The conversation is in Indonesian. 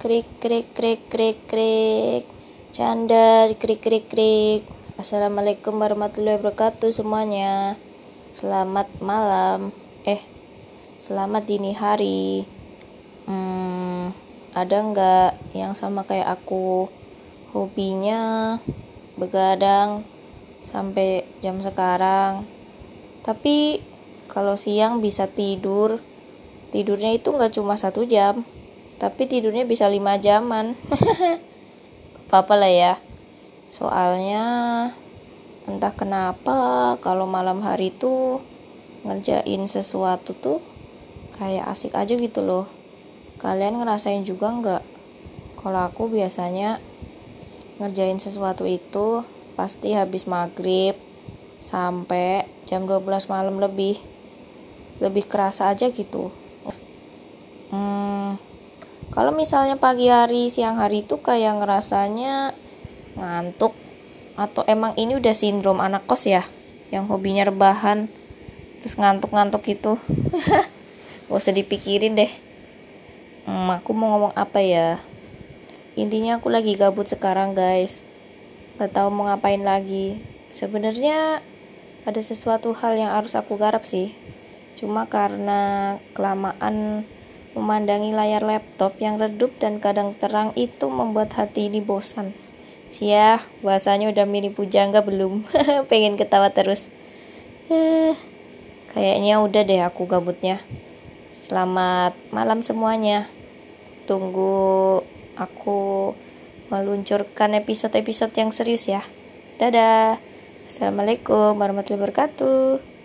krik krik krik krik krik. Canda krik krik krik. Assalamualaikum warahmatullahi wabarakatuh semuanya. Selamat malam. Eh selamat dini hari. Hmm, ada nggak yang sama kayak aku? Hobinya begadang sampai jam sekarang. Tapi kalau siang bisa tidur. Tidurnya itu nggak cuma satu jam tapi tidurnya bisa lima jaman. Apa-apa lah ya. Soalnya entah kenapa kalau malam hari tuh ngerjain sesuatu tuh kayak asik aja gitu loh. Kalian ngerasain juga nggak? Kalau aku biasanya ngerjain sesuatu itu pasti habis maghrib sampai jam 12 malam lebih. Lebih kerasa aja gitu. Hmm, kalau misalnya pagi hari siang hari itu kayak ngerasanya ngantuk atau emang ini udah sindrom anak kos ya yang hobinya rebahan terus ngantuk-ngantuk gitu. Gak usah dipikirin deh. Hmm, aku mau ngomong apa ya? Intinya aku lagi gabut sekarang guys. Gak tahu mau ngapain lagi. Sebenarnya ada sesuatu hal yang harus aku garap sih. Cuma karena kelamaan Memandangi layar laptop yang redup dan kadang terang itu membuat hati ini bosan. Cia, bahasanya udah mirip pujangga belum? Pengen ketawa terus. Eh, kayaknya udah deh aku gabutnya. Selamat malam semuanya. Tunggu aku meluncurkan episode-episode yang serius ya. Dadah. Assalamualaikum warahmatullahi wabarakatuh.